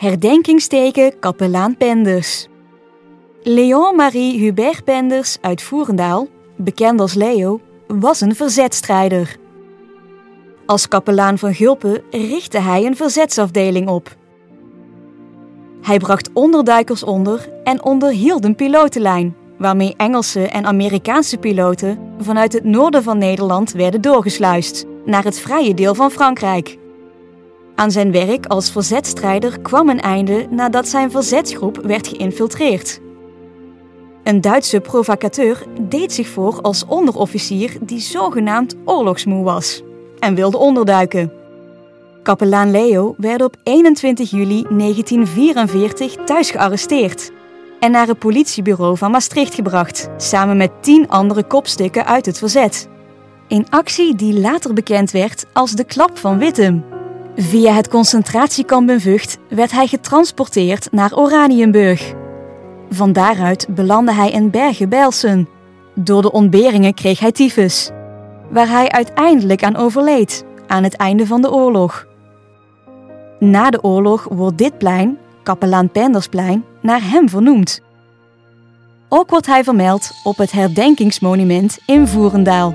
Herdenkingsteken kapelaan Penders. Leon-Marie Hubert Penders uit Voerendaal, bekend als Leo, was een verzetstrijder. Als kapelaan van Gulpen richtte hij een verzetsafdeling op. Hij bracht onderduikers onder en onderhield een pilotenlijn, waarmee Engelse en Amerikaanse piloten vanuit het noorden van Nederland werden doorgesluist naar het vrije deel van Frankrijk. Aan zijn werk als verzetstrijder kwam een einde nadat zijn verzetsgroep werd geïnfiltreerd. Een Duitse provocateur deed zich voor als onderofficier die zogenaamd oorlogsmoe was en wilde onderduiken. Kapelaan Leo werd op 21 juli 1944 thuis gearresteerd en naar het politiebureau van Maastricht gebracht, samen met tien andere kopstukken uit het verzet. Een actie die later bekend werd als de Klap van Wittem. Via het concentratiekamp in Vught werd hij getransporteerd naar Oranienburg. Van daaruit belandde hij in Bergen-Belsen. Door de ontberingen kreeg hij tyfus, waar hij uiteindelijk aan overleed aan het einde van de oorlog. Na de oorlog wordt dit plein, Kapelaan Pendersplein, naar hem vernoemd. Ook wordt hij vermeld op het herdenkingsmonument in Voerendaal.